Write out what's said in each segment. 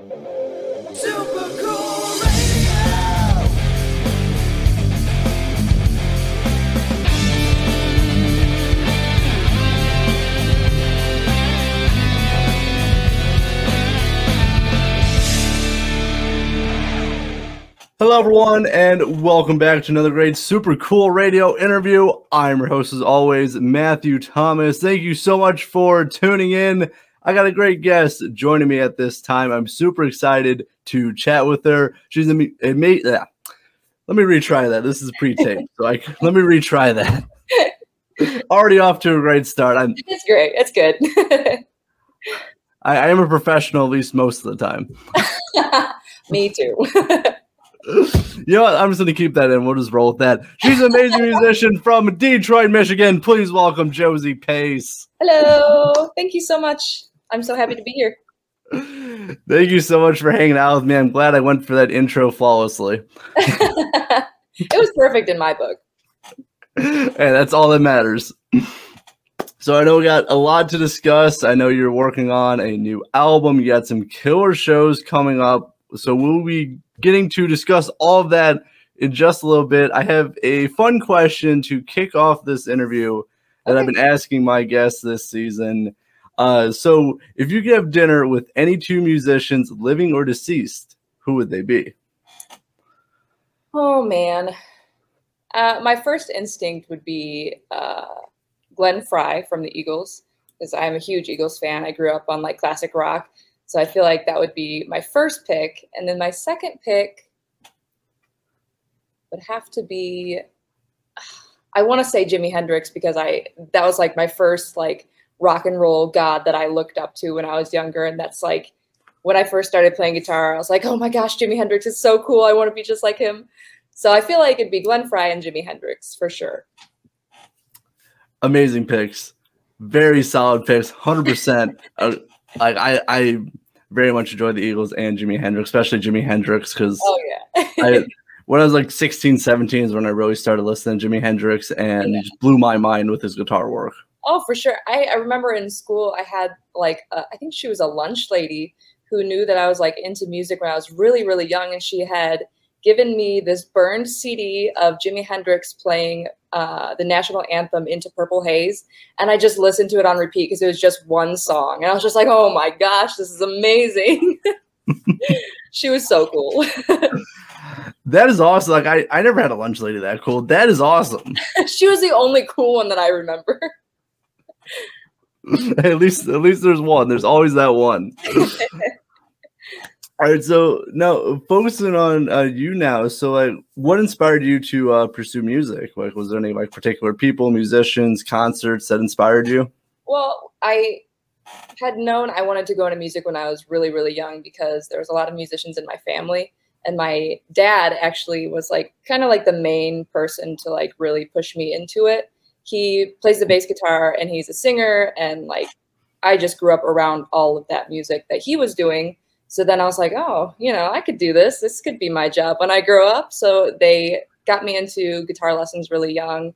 Super cool radio. Hello, everyone, and welcome back to another great Super Cool Radio interview. I'm your host, as always, Matthew Thomas. Thank you so much for tuning in. I got a great guest joining me at this time. I'm super excited to chat with her. She's a me. a ma- yeah. Let me retry that. This is pre-tape, so I let me retry that. Already off to a great start. I'm It's great. It's good. I, I am a professional, at least most of the time. Me too. You know what? I'm just going to keep that in. We'll just roll with that. She's an amazing musician from Detroit, Michigan. Please welcome Josie Pace. Hello. Thank you so much. I'm so happy to be here. Thank you so much for hanging out with me. I'm glad I went for that intro flawlessly. it was perfect in my book. Hey, that's all that matters. So I know we got a lot to discuss. I know you're working on a new album. You got some killer shows coming up. So we'll be getting to discuss all of that in just a little bit. I have a fun question to kick off this interview that I've been asking my guests this season. Uh, so if you could have dinner with any two musicians, living or deceased, who would they be? Oh man. Uh, my first instinct would be uh, Glenn Frey from the Eagles, because I'm a huge Eagles fan. I grew up on like classic rock, so I feel like that would be my first pick. And then my second pick would have to be. I want to say Jimi Hendrix because I that was like my first like rock and roll god that I looked up to when I was younger, and that's like when I first started playing guitar. I was like, oh my gosh, Jimi Hendrix is so cool. I want to be just like him. So I feel like it'd be Glenn Frey and Jimi Hendrix for sure. amazing picks very solid picks 100% uh, like i i very much enjoy the eagles and jimi hendrix especially jimi hendrix because Oh yeah. I, when i was like 16 17 is when i really started listening to jimi hendrix and he just blew my mind with his guitar work oh, for sure. I, I remember in school I had like uh, I think she was a lunch lady who knew that I was like into music when I was really really young, and she had given me this burned CD of Jimi Hendrix playing uh, the national anthem "Into Purple Haze," and I just listened to it on repeat because it was just one song, and I was just like, "Oh my gosh, this is amazing!" she was so cool. that is awesome like i i never had a lunch lady that cool that is awesome she was the only cool one that I remember. at least at least there's one there's always that one all right so now focusing on uh, you now so like what inspired you to uh, pursue music like was there any like particular people musicians concerts that inspired you Well, I had known I wanted to go into music when I was really, really young because there was a lot of musicians in my family. And my dad actually was like kind of like the main person to like really push me into it. He plays the bass guitar and he's a singer. And like I just grew up around all of that music that he was doing. So then I was like, oh, you know, I could do this. This could be my job when I grow up. So they got me into guitar lessons really young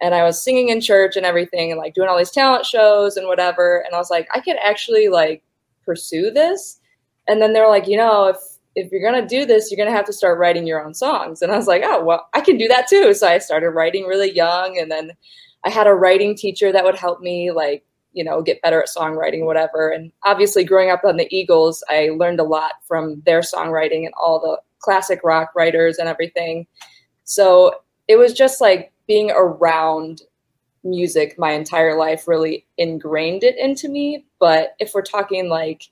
and I was singing in church and everything and like doing all these talent shows and whatever. And I was like, I could actually like pursue this. And then they're like, you know, if if you're gonna do this, you're gonna have to start writing your own songs. And I was like, oh well, I can do that too. So I started writing really young, and then I had a writing teacher that would help me like you know get better at songwriting, whatever. And obviously, growing up on the Eagles, I learned a lot from their songwriting and all the classic rock writers and everything. So it was just like being around music my entire life really ingrained it into me. But if we're talking like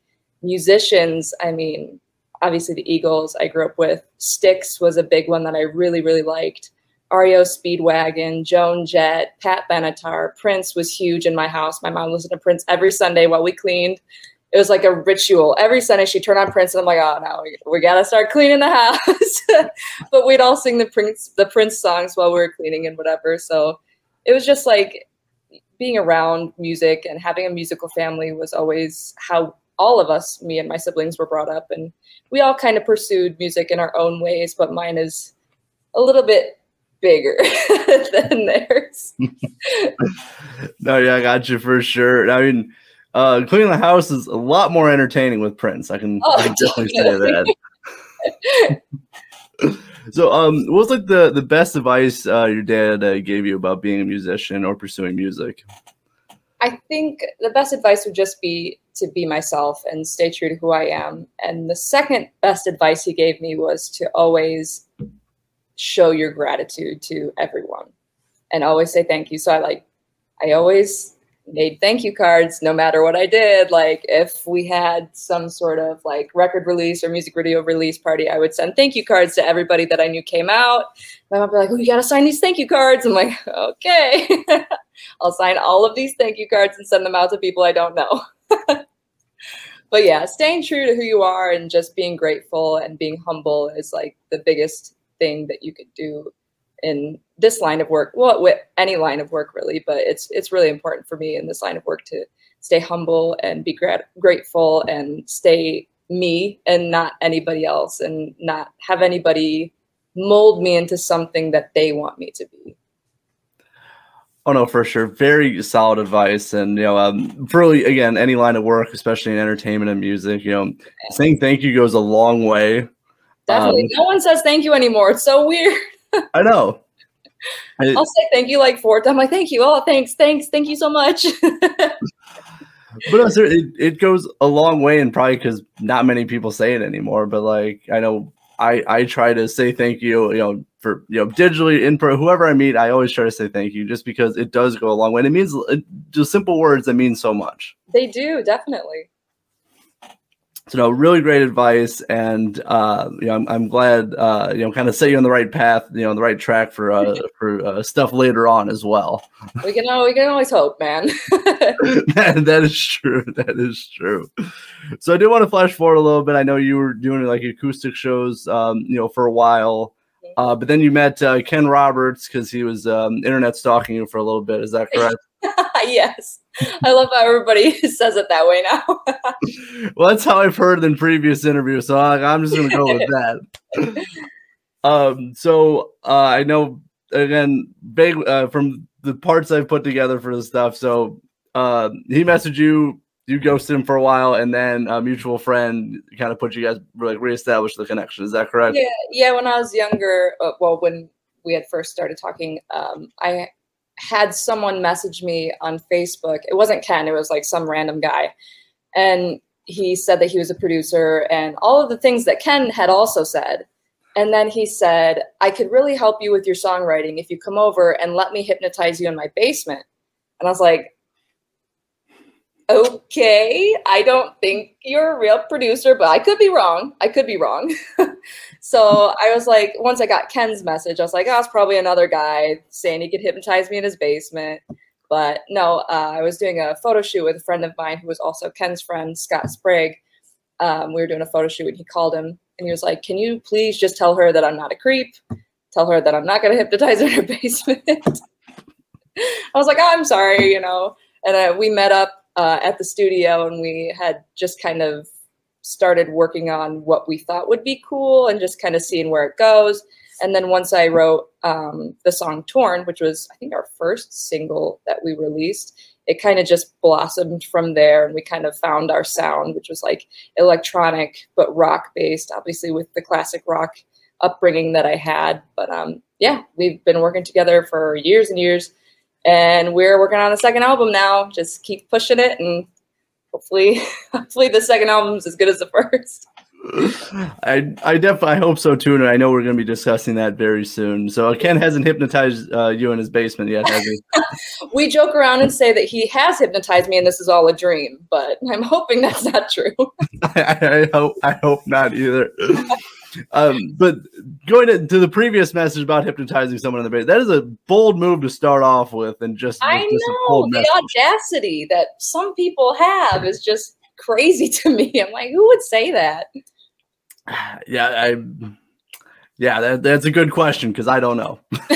musicians, I mean, obviously the Eagles I grew up with. Styx was a big one that I really, really liked. REO Speedwagon, Joan Jett, Pat Benatar, Prince was huge in my house. My mom listened to Prince every Sunday while we cleaned. It was like a ritual. Every Sunday she turned on Prince, and I'm like, oh no, we, we gotta start cleaning the house. but we'd all sing the Prince the Prince songs while we were cleaning and whatever. So it was just like being around music and having a musical family was always how all of us, me and my siblings, were brought up, and we all kind of pursued music in our own ways. But mine is a little bit bigger than theirs. no, yeah, I got you for sure. I mean, uh, cleaning the house is a lot more entertaining with Prince. I can, Oh, I can definitely say that. so, um, what was like the the best advice uh, your dad uh, gave you about being a musician or pursuing music? I think the best advice would just be to be myself and stay true to who I am. And the second best advice he gave me was to always show your gratitude to everyone and always say thank you. So I like, I always made thank you cards no matter what I did. Like if we had some sort of like record release or music video release party, I would send thank you cards to everybody that I knew came out. My mom would be like, oh, you got to sign these thank you cards. I'm like, okay. I'll sign all of these thank you cards and send them out to people I don't know. but yeah, staying true to who you are and just being grateful and being humble is like the biggest thing that you could do in this line of work. Well, with any line of work really, but it's it's really important for me in this line of work to stay humble and be grat- grateful and stay me and not anybody else and not have anybody mold me into something that they want me to be. Oh no, for sure. Very solid advice, and you know, um, really again, any line of work, especially in entertainment and music, you know, saying thank you goes a long way. Definitely. Um, no one says thank you anymore. It's so weird. I know. I- I'll say thank you like four times. I'm like, thank you. Oh, thanks, thanks, thank you so much. but no, sir, it, it goes a long way, and probably because not many people say it anymore. But like, I know I I try to say thank you, you know, for you know, digitally in pro, whoever I meet, I always try to say thank you, just because it does go a long way. And it means it, just simple words that mean so much. they do, definitely. So no, really great advice, and uh, you know, I'm, I'm glad uh, you know, kind of set you on the right path, you know, on the right track for uh, for uh, stuff later on as well. We can we can always hope, man. that, that is true. That is true. So I did want to flash forward a little bit. I know you were doing like acoustic shows, um, you know, for a while, uh, but then you met uh, Ken Roberts because he was um, internet stalking you for a little bit. Is that correct? yes. I love how everybody says it that way now. well, that's how I've heard in previous interviews. So I, I'm just going to go with that. um, so uh, I know again, big uh, from the parts I've put together for this stuff. So uh, he messaged you, you ghosted him for a while, and then a mutual friend kind of put you guys like reestablished the connection. Is that correct? yeah, yeah. When I was younger, uh, well, when we had first started talking, um, I had someone message me on Facebook. It wasn't Ken; it was like some random guy, and he said that he was a producer and all of the things that Ken had also said. And then he said, "I could really help you with your songwriting if you come over and let me hypnotize you in my basement." And I was like, okay, I don't think you're a real producer, but I could be wrong. I could be wrong. so I was like, once I got Ken's message, I was like, oh, it's probably another guy saying he could hypnotize me in his basement. But no, uh, I was doing a photo shoot with a friend of mine who was also Ken's friend, Scott Sprague. Um, we were doing a photo shoot and he called him and he was like, Can you please just tell her that I'm not a creep? Tell her that I'm not going to hypnotize her in her basement. I was like, oh, I'm sorry, you know. And uh, we met up uh, at the studio and we had just kind of started working on what we thought would be cool and just kind of seeing where it goes. And then once I wrote um, the song Torn, which was, I think, our first single that we released, it kind of just blossomed from there. And we kind of found our sound, which was like electronic, but rock based, obviously, with the classic rock upbringing that I had. But um, yeah, we've been working together for years and years and we're working on a second album now. Just keep pushing it, and hopefully, hopefully the second album's as good as the first. I I definitely I hope so too, and I know we're going to be discussing that very soon. So Ken hasn't hypnotized uh, you in his basement yet, has he? We joke around and say that he has hypnotized me, and this is all a dream. But I'm hoping that's not true. I, I hope I hope not either. um, but going to, to the previous message about hypnotizing someone in the basement, that is a bold move to start off with, and just I just know the audacity that some people have is just crazy to me. I'm like, who would say that? Yeah, I. Yeah, that, that's a good question because I don't know.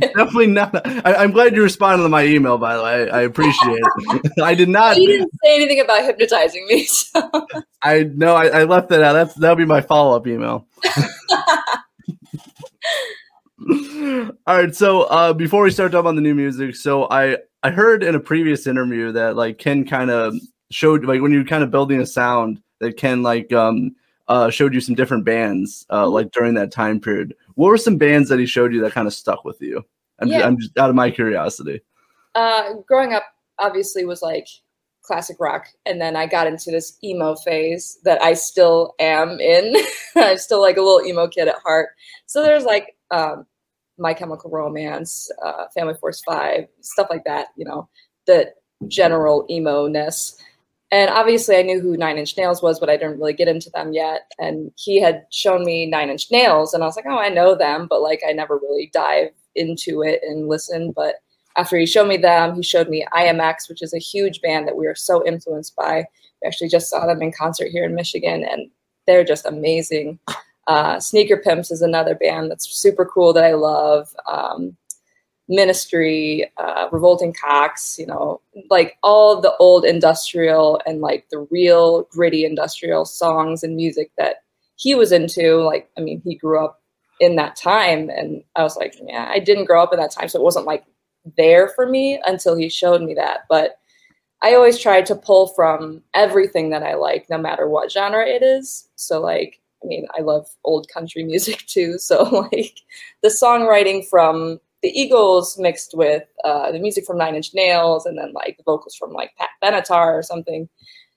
Definitely not. I, I'm glad you responded to my email. By the way, I, appreciate it. I did not. he didn't say anything about hypnotizing me. So. I no, I, I left that out. That's that'll be my follow up email. All right, so uh, before we start talking about the new music, so I I heard in a previous interview that like Ken kind of showed like when you're kind of building a sound that Ken like um uh showed you some different bands uh Mhm. like during that time period. What were some bands that he showed you that kind of stuck with you? I'm, just, Yeah. I'm just out of my curiosity. uh, growing up obviously was like classic rock and then i got into this emo phase that i still am in i'm still like a little emo kid at heart so there's like um, my chemical romance uh, family force five stuff like that you know the general emo-ness and obviously i knew who nine inch nails was but i didn't really get into them yet and he had shown me nine inch nails and i was like oh i know them but like i never really dive into it and listen but after he showed me them, he showed me IAMX, which is a huge band that we are so influenced by. We actually just saw them in concert here in Michigan, and they're just amazing. Uh, Sneaker Pimps is another band that's super cool that I love. Um, Ministry, uh, Revolting Cocks, you know, like all the old industrial and like the real gritty industrial songs and music that he was into. Like, I mean, he grew up in that time, and I was like, yeah, I didn't grow up in that time, so it wasn't like there for me until he showed me that. But I always try to pull from everything that I like, no matter what genre it is. So, like, I mean, I love old country music too. So, like, the songwriting from the Eagles mixed with uh, the music from Nine Inch Nails and then like the vocals from like Pat Benatar or something,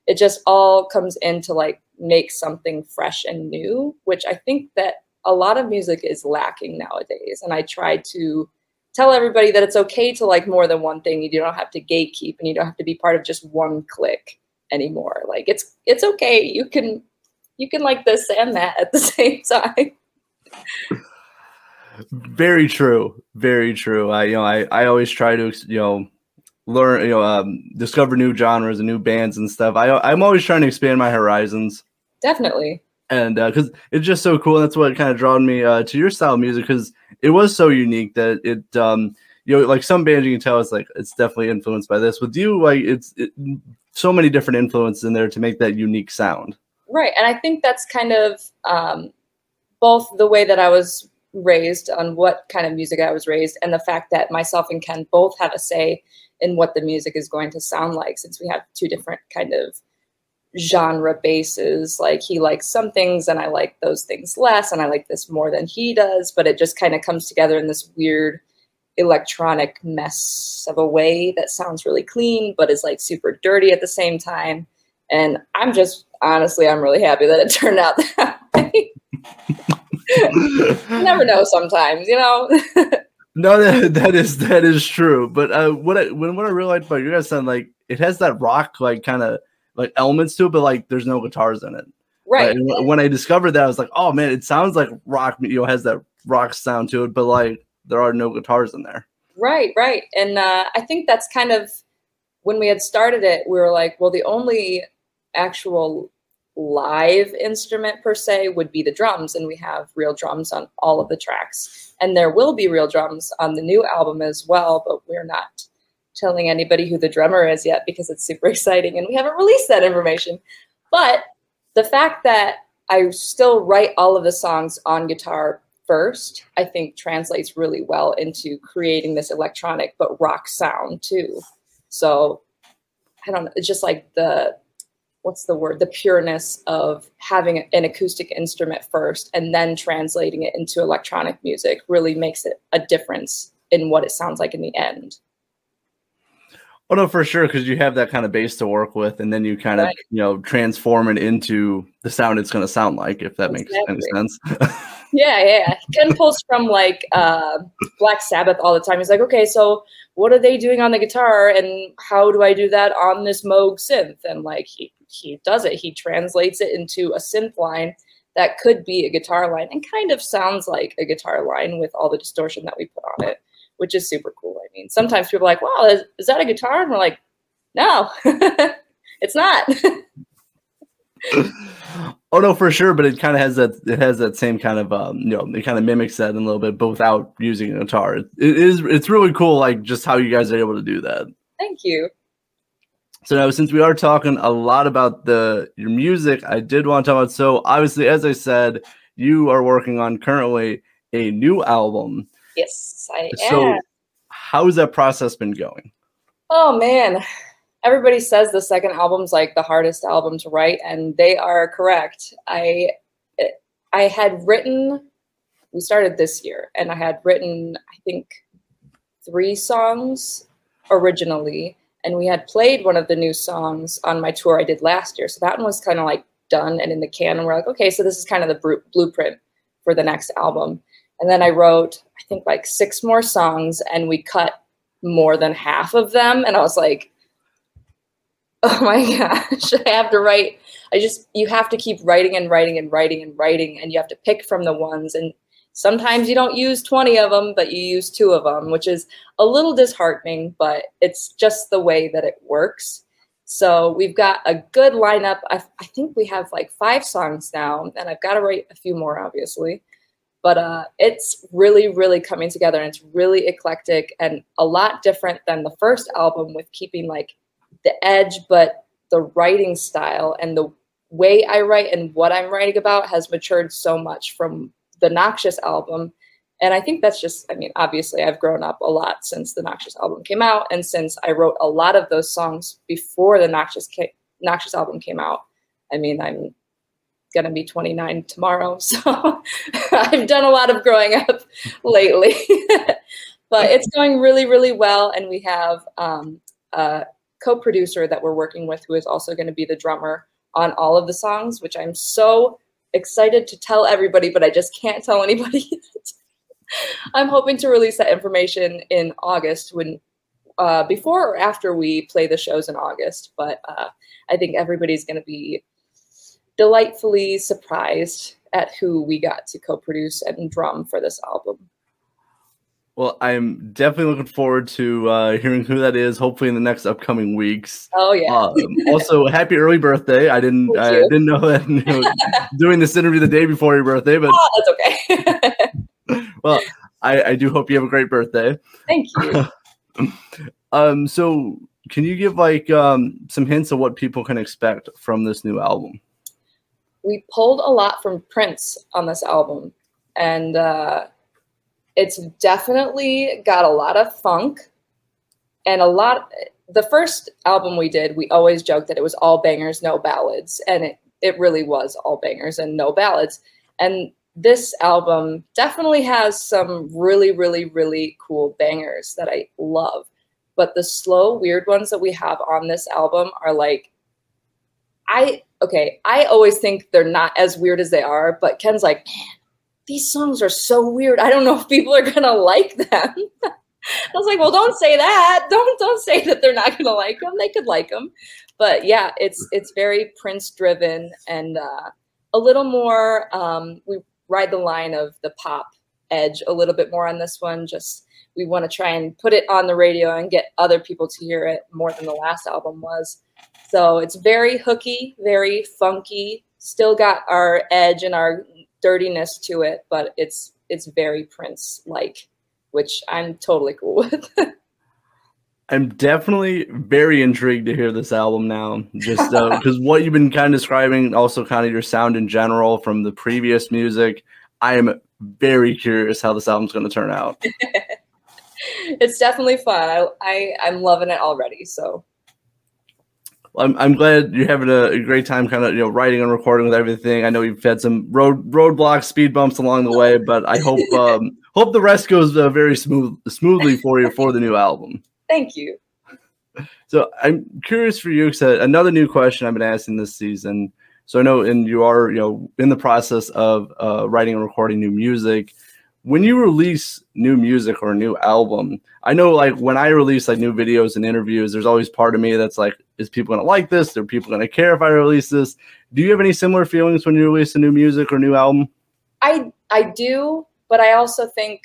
it just all comes in to like make something fresh and new, which I think that a lot of music is lacking nowadays. And I try to tell everybody that it's okay to like more than one thing. You don't have to gatekeep and you don't have to be part of just one clique anymore. Like it's it's okay. You can you can like this and that at the same time. Very true. Very true. I you know I I always try to you know learn you know um, discover new genres and new bands and stuff. I I'm always trying to expand my horizons Definitely. and because it's just so cool. That's what kind of drawn me uh, to your style of music because it was so unique that it um you know like some bands you can tell it's like it's definitely influenced by this. With you, like it's it, so many different influences in there to make that unique sound. Right. And I think that's kind of um, both the way that I was raised on what kind of music I was raised and the fact that myself and Ken both have a say in what the music is going to sound like since we have two different kind of genre bases like he likes some things and I like those things less and I like this more than he does but it just kind of comes together in this weird electronic mess of a way that sounds really clean but is like super dirty at the same time and I'm just honestly I'm really happy that it turned out that way. never know sometimes, you know. No, that, that is that is true. But uh, what I when what I realized about your guys sound like it has that rock like kind of like elements to it, but like there's no guitars in it. right. When I discovered that, I was like, oh man, it sounds like rock. You know, has that rock sound to it, but like there are no guitars in there. Right, right. And uh, I think that's kind of when we had started it, we were like, well, the only actual live instrument per se would be the drums. And we have real drums on all of the tracks. And there will be real drums on the new album as well, but we're not telling anybody who the drummer is yet because it's super exciting and we haven't released that information. But the fact that I still write all of the songs on guitar first, I think translates really well into creating this electronic but rock sound too. So I don't know, it's just like the what's the word? The pureness of having an acoustic instrument first and then translating it into electronic music really makes it a difference in what it sounds like in the end. Oh no, for sure, because you have that kind of bass to work with, and then you kind of you know transform it into the sound it's going to sound like, if that makes any sense. Yeah, yeah. Ken pulls from like uh, Black Sabbath all the time. He's like, okay, so what are they doing on the guitar, and how do I do that on this Moog synth? And like he he does it. He translates it into a synth line that could be a guitar line and kind of sounds like a guitar line with all the distortion that we put on it, which is super cool. I mean, sometimes people are like, wow, is, is that a guitar? And we're like, no, it's not. oh no, for sure, but it kind of has that it has that same kind of um you know it kind of mimics that in a little bit, but without using a guitar. It, it is it's really cool, like just how you guys are able to do that. Thank you. So now, since we are talking a lot about the your music, I did want to talk about. So obviously, as I said, you are working on currently a new album. Yes, I am. So how's that process been going? Oh man, everybody says the second album's like the hardest album to write, and they are correct. I I had written. We started this year, and I had written, I think, three songs originally, and we had played one of the new songs on my tour I did last year. So that one was kind of like done and in the can, and we're like, okay, so this is kind of the bru- blueprint for the next album. And then I wrote, I think, like six more songs, and we cut more than half of them, and I was like, oh my gosh, I have to write. I just, you have to keep writing and writing and writing and writing, and you have to pick from the ones. And sometimes you don't use 20 of them, but you use two of them, which is a little disheartening, but it's just the way that it works. So we've got a good lineup. I, I think we have like five songs now, and I've got to write a few more, obviously. But uh, it's really, really coming together, and it's really eclectic and a lot different than the first album with keeping like the edge, but the writing style and the way I write and what I'm writing about has matured so much from the Noxious album. And I think that's just, I mean, obviously, I've grown up a lot since the Noxious album came out, and since I wrote a lot of those songs before the Noxious, ca- Noxious album came out. I mean, I'm gonna be 29 tomorrow, so I've done a lot of growing up lately. but it's going really, really well, and we have um, a co-producer that we're working with who is also going to be the drummer on all of the songs, which I'm so excited to tell everybody, but I just can't tell anybody. I'm hoping to release that information in August when uh, before or after we play the shows in August. But uh, I think everybody's going to be delightfully surprised at who we got to co-produce and drum for this album. Well, I'm definitely looking forward to uh, hearing who that is. Hopefully, in the next upcoming weeks. Oh yeah. Um, also, happy early birthday! I didn't, Thank I you. didn't know that you know, doing this interview the day before your birthday, but oh, that's okay. well, I, I do hope you have a great birthday. Thank you. Um, so can you give like um some hints of what people can expect from this new album? we pulled a lot from Prince on this album, and uh, it's definitely got a lot of funk and a lot. The first album we did, we always joked that it was all bangers, no ballads, and it it really was all bangers and no ballads. And this album definitely has some really, really, really cool bangers that I love. But the slow, weird ones that we have on this album are like I okay, I always think they're not as weird as they are, but Ken's like, man, these songs are so weird. I don't know if people are gonna like them. I was like, well, don't say that. Don't don't say that they're not gonna like them. They could like them, but yeah, it's it's very Prince driven and uh, a little more. Um, we ride the line of the pop edge a little bit more on this one. Just we want to try and put it on the radio and get other people to hear it more than the last album was. So it's very hooky, very funky. Still got our edge and our dirtiness to it, but it's it's very Prince like, which I'm totally cool with. I'm definitely very intrigued to hear this album now. Just uh, because what you've been kind of describing, also kind of your sound in general from the previous music. I am very curious how this album's going to turn out. it's definitely fun. I, I I'm loving it already. So I'm, I'm glad you're having a, a great time, kind of you know writing and recording with everything. I know you've had some road roadblocks, speed bumps along the way, but I hope um, hope the rest goes uh, very smooth smoothly for you for the new album. thank you. So I'm curious for you, because another new question I've been asking this season. So I know, and you are, you know, in the process of uh, writing and recording new music. When you release new music or a new album, I know, like when I release like new videos and interviews, there's always part of me that's like, is people gonna like this? Are people gonna care if I release this? Do you have any similar feelings when you release a new music or new album? I I do, but I also think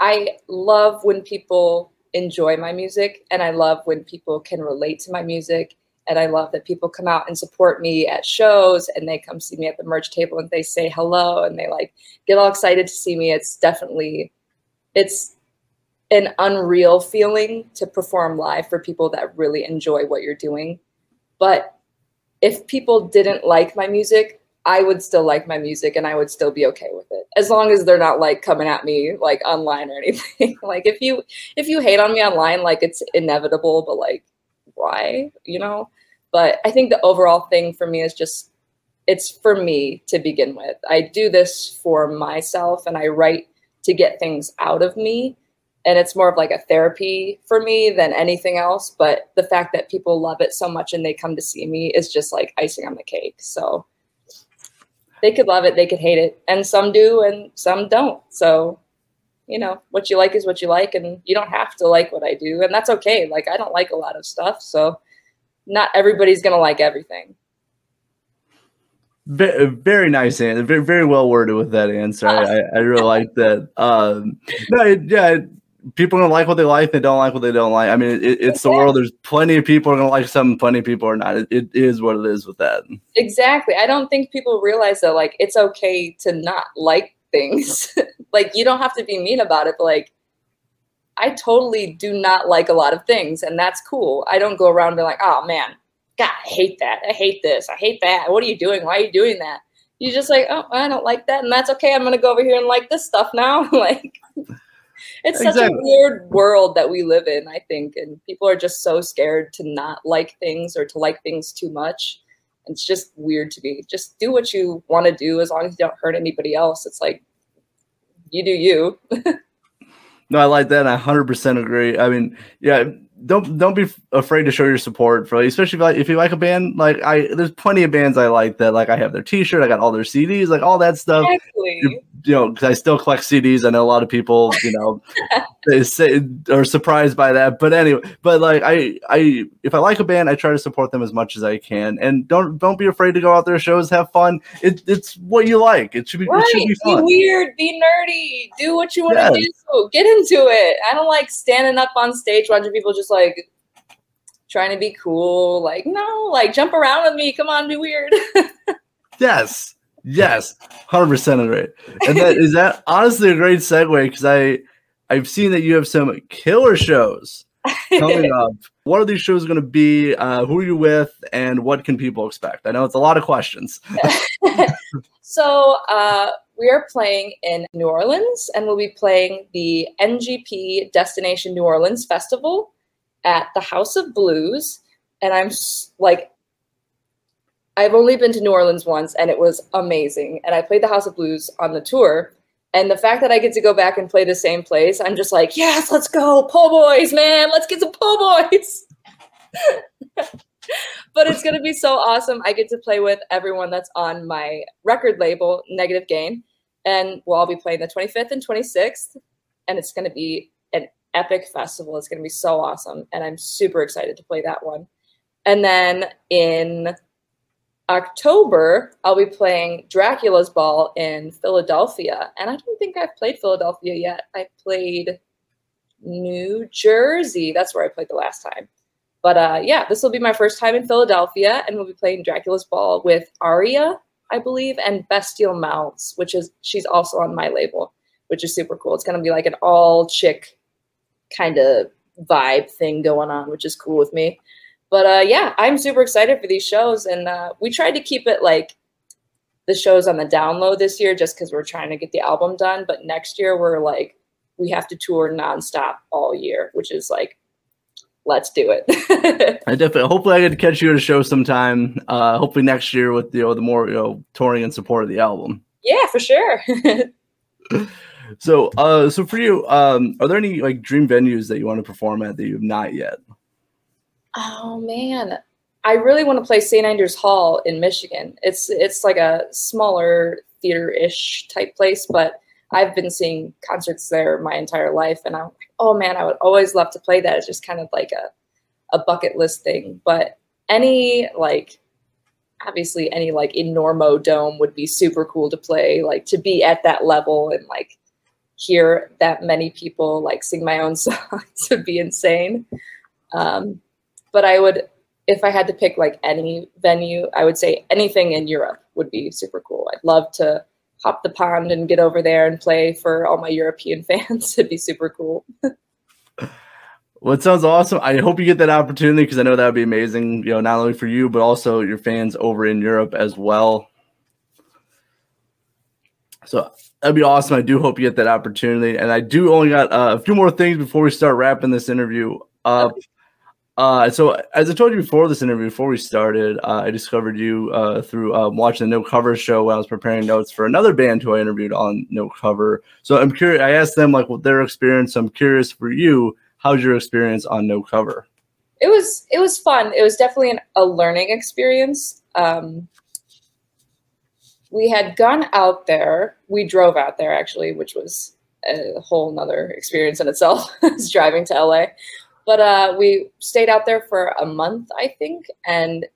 I love when people enjoy my music and I love when people can relate to my music and I love that people come out and support me at shows and they come see me at the merch table and they say hello and they like get all excited to see me. It's definitely it's an unreal feeling to perform live for people that really enjoy what you're doing. But if people didn't like my music, I would still like my music and I would still be okay with it. As long as they're not like coming at me like online or anything. like if you if you hate on me online, like it's inevitable, but like why, you know? But I think the overall thing for me is just it's for me to begin with. I do this for myself and I write to get things out of me. And it's more of like a therapy for me than anything else. But the fact that people love it so much and they come to see me is just like icing on the cake. So they could love it, they could hate it. And some do and some don't. So, you know, what you like is what you like. And you don't have to like what I do. And that's okay. Like, I don't like a lot of stuff. So, not everybody's going to like everything. Ve- Very nice answer. Very, very well worded with that answer. I, I, really like that. Um, no, it- yeah, it- people are gonna like what they like. They don't like what they don't like. I mean, it, it- it's the world. There's plenty of people are gonna like something. Plenty of people are not. It, it is what it is with that. Exactly. I don't think people realize that like it's okay to not like things. like you don't have to be mean about it, but like I totally do not like a lot of things and that's cool. I don't go around being like, "Oh man, god, I hate that. I hate this. I hate that. What are you doing? Why are you doing that?" You just like, "Oh, I don't like that." And that's okay. I'm going to go over here and like this stuff now. like it's such a weird world that we live in, I think, and people are just so scared to not like things or to like things too much it's just weird to me. Just do what you want to do as long as you don't hurt anybody else. It's like you do you. No, I like that. I 100% agree. I mean, yeah, don't don't be afraid to show your support for, especially if you like, if you like a band. Like I, there's plenty of bands I like that. Like I have their T-shirt, I got all their CDs, like all that stuff. Exactly. You know, because I still collect CDs. I know a lot of people, you know, they say are surprised by that. But anyway, but like I, I, if I like a band, I try to support them as much as I can, and don't don't be afraid to go out there, shows, have fun. It, it's what you like. It should be. Right. It should be Be weird. Be nerdy. Do what you want to Yes. do. Get into it. I don't like standing up on stage, watching people just like trying to be cool. Like, no, like jump around with me. Come on, be weird. Yes, yes, hundred percent agree. And that is that honestly a great segue because I I've seen that you have some killer shows coming up. What are these shows going to be? Uh, who are you with? And what can people expect? I know it's a lot of questions. So uh, we are playing in New Orleans, and we'll be playing the NGP Destination New Orleans Festival at the House of Blues. And I'm like, I've only been to New Orleans once, and it was amazing. And I played the House of Blues on the tour. And the fact that I get to go back and play the same place, I'm just like, yes, let's go, po' boys, man, let's get some po' boys. but it's going to be so awesome. I get to play with everyone that's on my record label, Negative Gain, and we'll all be playing the 25th and 26th, and it's going to be an epic festival. It's going to be so awesome, and I'm super excited to play that one. And then in October, I'll be playing Dracula's Ball in Philadelphia, and I don't think I've played Philadelphia yet. I played New Jersey. That's where I played the last time. But uh, yeah, this will be my first time in Philadelphia, and we'll be playing Dracula's Ball with Aria, I believe, and Bestial Mouths, which is she's also on my label, which is super cool. It's gonna be like an all chick kind of vibe thing going on, which is cool with me. But uh, yeah, I'm super excited for these shows, and uh, we tried to keep it like the shows on the download this year, just because we're trying to get the album done. But next year, we're like we have to tour nonstop all year, which is like let's do it. I definitely hopefully I get to catch you at a show sometime. Uh, hopefully next year with you know the more you know touring and support of the album. yeah, for sure. So uh, so for you, um, are there any like dream venues that you want to perform at that you have not yet? Oh man, I really want to play St. Andrews Hall in Michigan. It's it's like a smaller theater-ish type place, but I've been seeing concerts there my entire life, and I'm like, oh man, I would always love to play that. It's just kind of like a a bucket list thing. But any like obviously any like enormo dome would be super cool to play like to be at that level and like hear that many people like sing my own songs would be insane um, but i would if i had to pick like any venue i would say anything in europe would be super cool i'd love to hop the pond and get over there and play for all my european fans it'd be super cool Well, it sounds awesome. I hope you get that opportunity because I know that would be amazing. You know, not only for you but also your fans over in Europe as well. So that'd be awesome. I do hope you get that opportunity. And I do only got uh, a few more things before we start wrapping this interview up. Uh, so as I told you before this interview, before we started, uh, I discovered you uh, through uh, watching the No Cover show when I was preparing notes for another band who I interviewed on No Cover. So I'm curious. I asked them like what their experience. So I'm curious for you, how's your experience on No Cover? It was it was fun. It was definitely an, a learning experience. Um, we had gone out there. We drove out there actually, which was a whole nother experience in itself. driving to LA, but uh, we stayed out there for a month, I think, and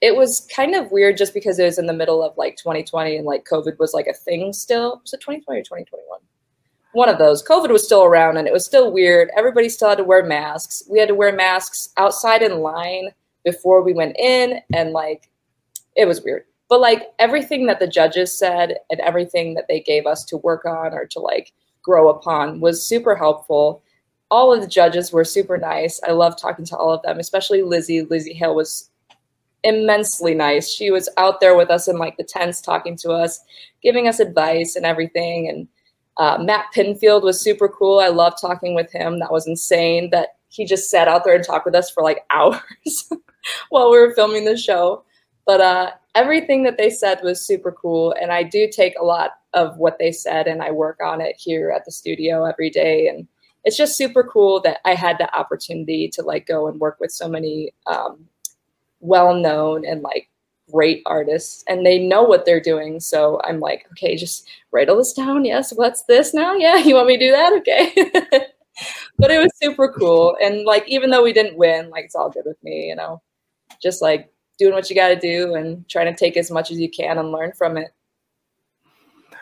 it was kind of weird just because it was in the middle of like 2020 and like COVID was like a thing still. Was it 2020 or 2021? One of those. COVID was still around and it was still weird. Everybody still had to wear masks. We had to wear masks outside in line before we went in, and like it was weird. But like everything that the judges said and everything that they gave us to work on or to like grow upon was super helpful. All of the judges were super nice. I love talking to all of them, especially Lzzy. Lzzy Hale was immensely nice. She was out there with us in like the tents talking to us, giving us advice and everything. And uh, Matt Pinfield was super cool. I love talking with him. That was insane that he just sat out there and talked with us for like hours while we were filming the show. But uh, everything that they said was super cool. And I do take a lot of what they said and I work on it here at the studio every day. And it's just super cool that I had the opportunity to like go and work with so many um, well known and like great artists and they know what they're doing. So I'm like, okay, just write all this down. Yes, what's this now? Yeah, you want me to do that? Okay. but it was super cool. And like, even though we didn't win, like, it's all good with me, you know, just like doing what you got to do and trying to take as much as you can and learn from it.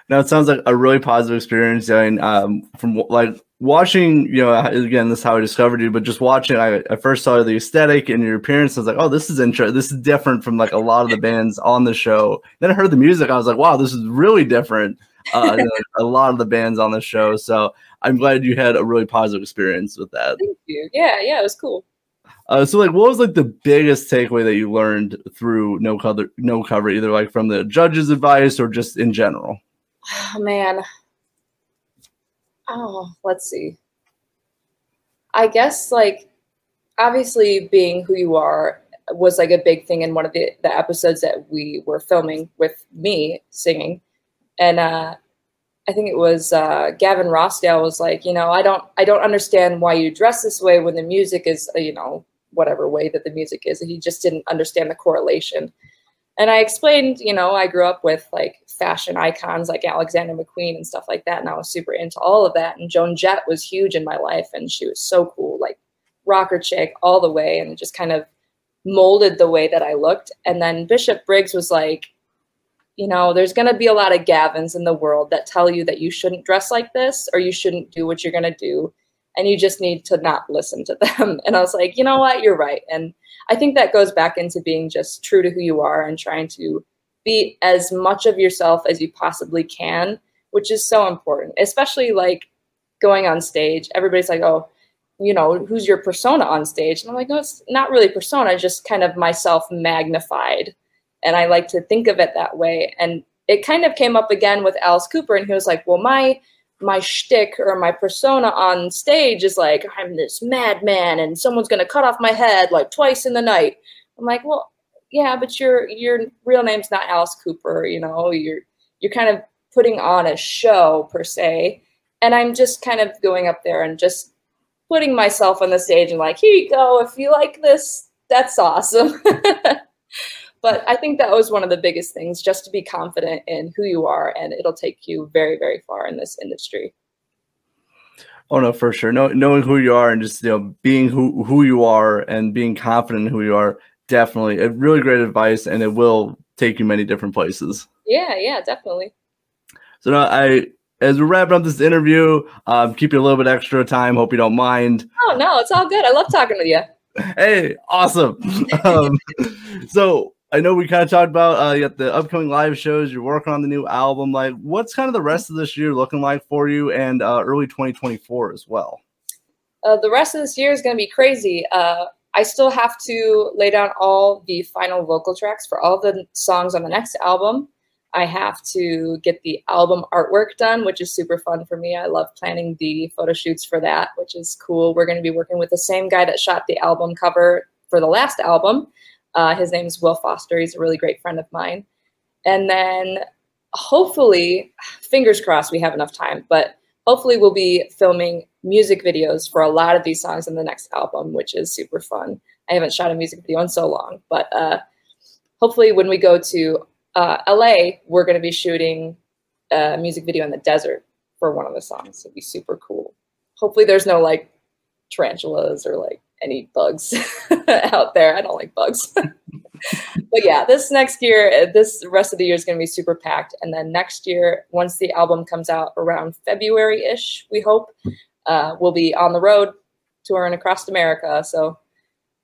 Now it sounds like a really positive experience. And um, from like watching, you know, again, this is how I discovered you. But just watching, I, I first saw the aesthetic and your appearance. I was like, oh, this is interesting. This is different from like a lot of the bands on the show. Then I heard the music. I was like, wow, this is really different. Uh, than a lot of the bands on the show. So I'm glad you had a really positive experience with that. Thank you. Yeah, yeah, it was cool. Uh, so like, what was like the biggest takeaway that you learned through no cover, no cover, either like from the judge's advice or just in general? Oh man. Oh, let's see. I guess like obviously being who you are was like a big thing in one of the, the episodes that we were filming with me singing. And uh I think it was uh, Gavin Rossdale was like, you know, I don't, I don't understand why you dress this way when the music is, you know, whatever way that the music is. He just didn't understand the correlation. And I explained, you know, I grew up with like fashion icons like Alexander McQueen and stuff like that, and I was super into all of that. And Joan Jett was huge in my life, and she was so cool, like rocker chick all the way, and just kind of molded the way that I looked. And then Bishop Briggs was like, you know, there's going to be a lot of Gavins in the world that tell you that you shouldn't dress like this or you shouldn't do what you're going to do. And you just need to not listen to them. And I was like, you know what? You're right. And I think that goes back into being just true to who you are and trying to be as much of yourself as you possibly can, which is so important, especially like going on stage. Everybody's like, oh, you know, who's your persona on stage? And I'm like, no, it's not really persona, just kind of myself magnified and I like to think of it that way. And it kind of came up again with Alice Cooper, and he was like, "Well, my my shtick or my persona on stage is like I'm this madman, and someone's gonna cut off my head like twice in the night." I'm like, "Well, yeah, but your your real name's not Alice Cooper. You know, you're you're kind of putting on a show per se." And I'm just kind of going up there and just putting myself on the stage and like, here you go. If you like this, that's awesome. but I think that was one of the biggest things just to be confident in who you are and it'll take you very very far in this industry. Oh no, for sure. No, knowing who you are and just you know being who who you are and being confident in who you are, definitely a really great advice, and it will take you many different places. Yeah, yeah, definitely. So now I, as we're wrapping up this interview, um, keep you a little bit extra time. Hope you don't mind. Oh no, it's all good. I love talking with you. Hey, awesome. um, so I know we kind of talked about uh, you got the upcoming live shows. You're working on the new album. Like, what's kind of the rest of this year looking like for you, and uh, early 2024 as well? Uh, the rest of this year is going to be crazy. Uh, I still have to lay down all the final vocal tracks for all the songs on the next album. I have to get the album artwork done, which is super fun for me. I love planning the photo shoots for that, which is cool. We're going to be working with the same guy that shot the album cover for the last album. Uh, his name is Will Foster. He's a really great friend of mine. And then hopefully, fingers crossed, we have enough time, but hopefully, we'll be filming music videos for a lot of these songs in the next album, which is super fun. I haven't shot a music video in so long, but uh, hopefully, when we go to uh, LA, we're going to be shooting a music video in the desert for one of the songs. It'd be super cool. Hopefully, there's no like tarantulas or like any bugs out there. I don't like bugs. but yeah, this next year, uh, this rest of the year is going to be super packed. And then next year, once the album comes out around February ish, we hope, uh, we'll be on the road touring across America. So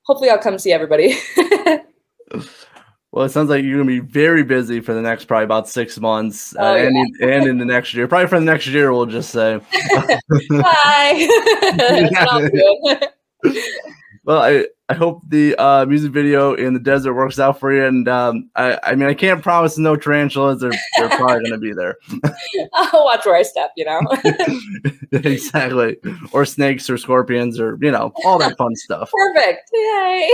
hopefully, I'll come see everybody. Well, it sounds like you're gonna be very busy for the next probably about six months, uh, Oh, yeah. and in, and in the next year, probably for the next year, we'll just say. Bye. That's what I'll do. Well, I, I hope the uh, music video in the desert works out for you, and um, I I mean I can't promise no tarantulas. They're they're probably gonna be there. I'll watch where I step, you know. exactly, or snakes or scorpions or you know all that fun stuff. Perfect. Yay.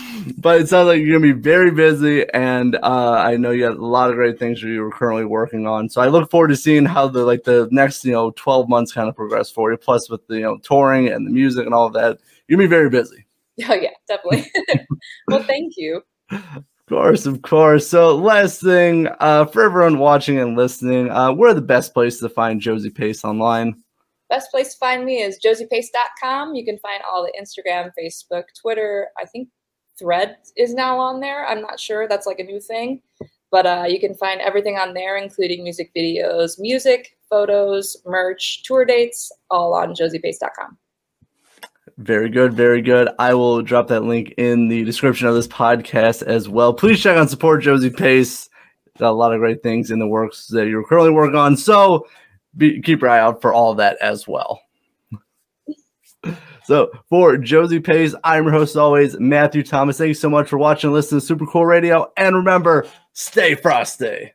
but it sounds like you're gonna be very busy, and uh, I know you got a lot of great things that you're currently working on. So I look forward to seeing how the like the next you know 12 months kind of progress for you. Plus with the you know touring and the music and all of that, you're gonna be very busy. oh yeah, definitely. well, thank you. Of course, of course. So last thing, uh, for everyone watching and listening, uh, where the best place to find Josie Pace online? Best place to find me is josiepace.com. You can find all the Instagram, Facebook, Twitter. I think Thread is now on there. I'm not sure. That's like a new thing. But uh, you can find everything on there, including music videos, music, photos, merch, tour dates, all on josiepace.com. Very good, very good. I will drop that link in the description of this podcast as well. Please check on support Josie Pace. Got a lot of great things in the works that you're currently working on. So be, keep your eye out for all that as well. So for Josie Pace, I'm your host always, Matthew Thomas. Thank you so much for watching and listening to Super Cool Radio. And remember, stay frosty.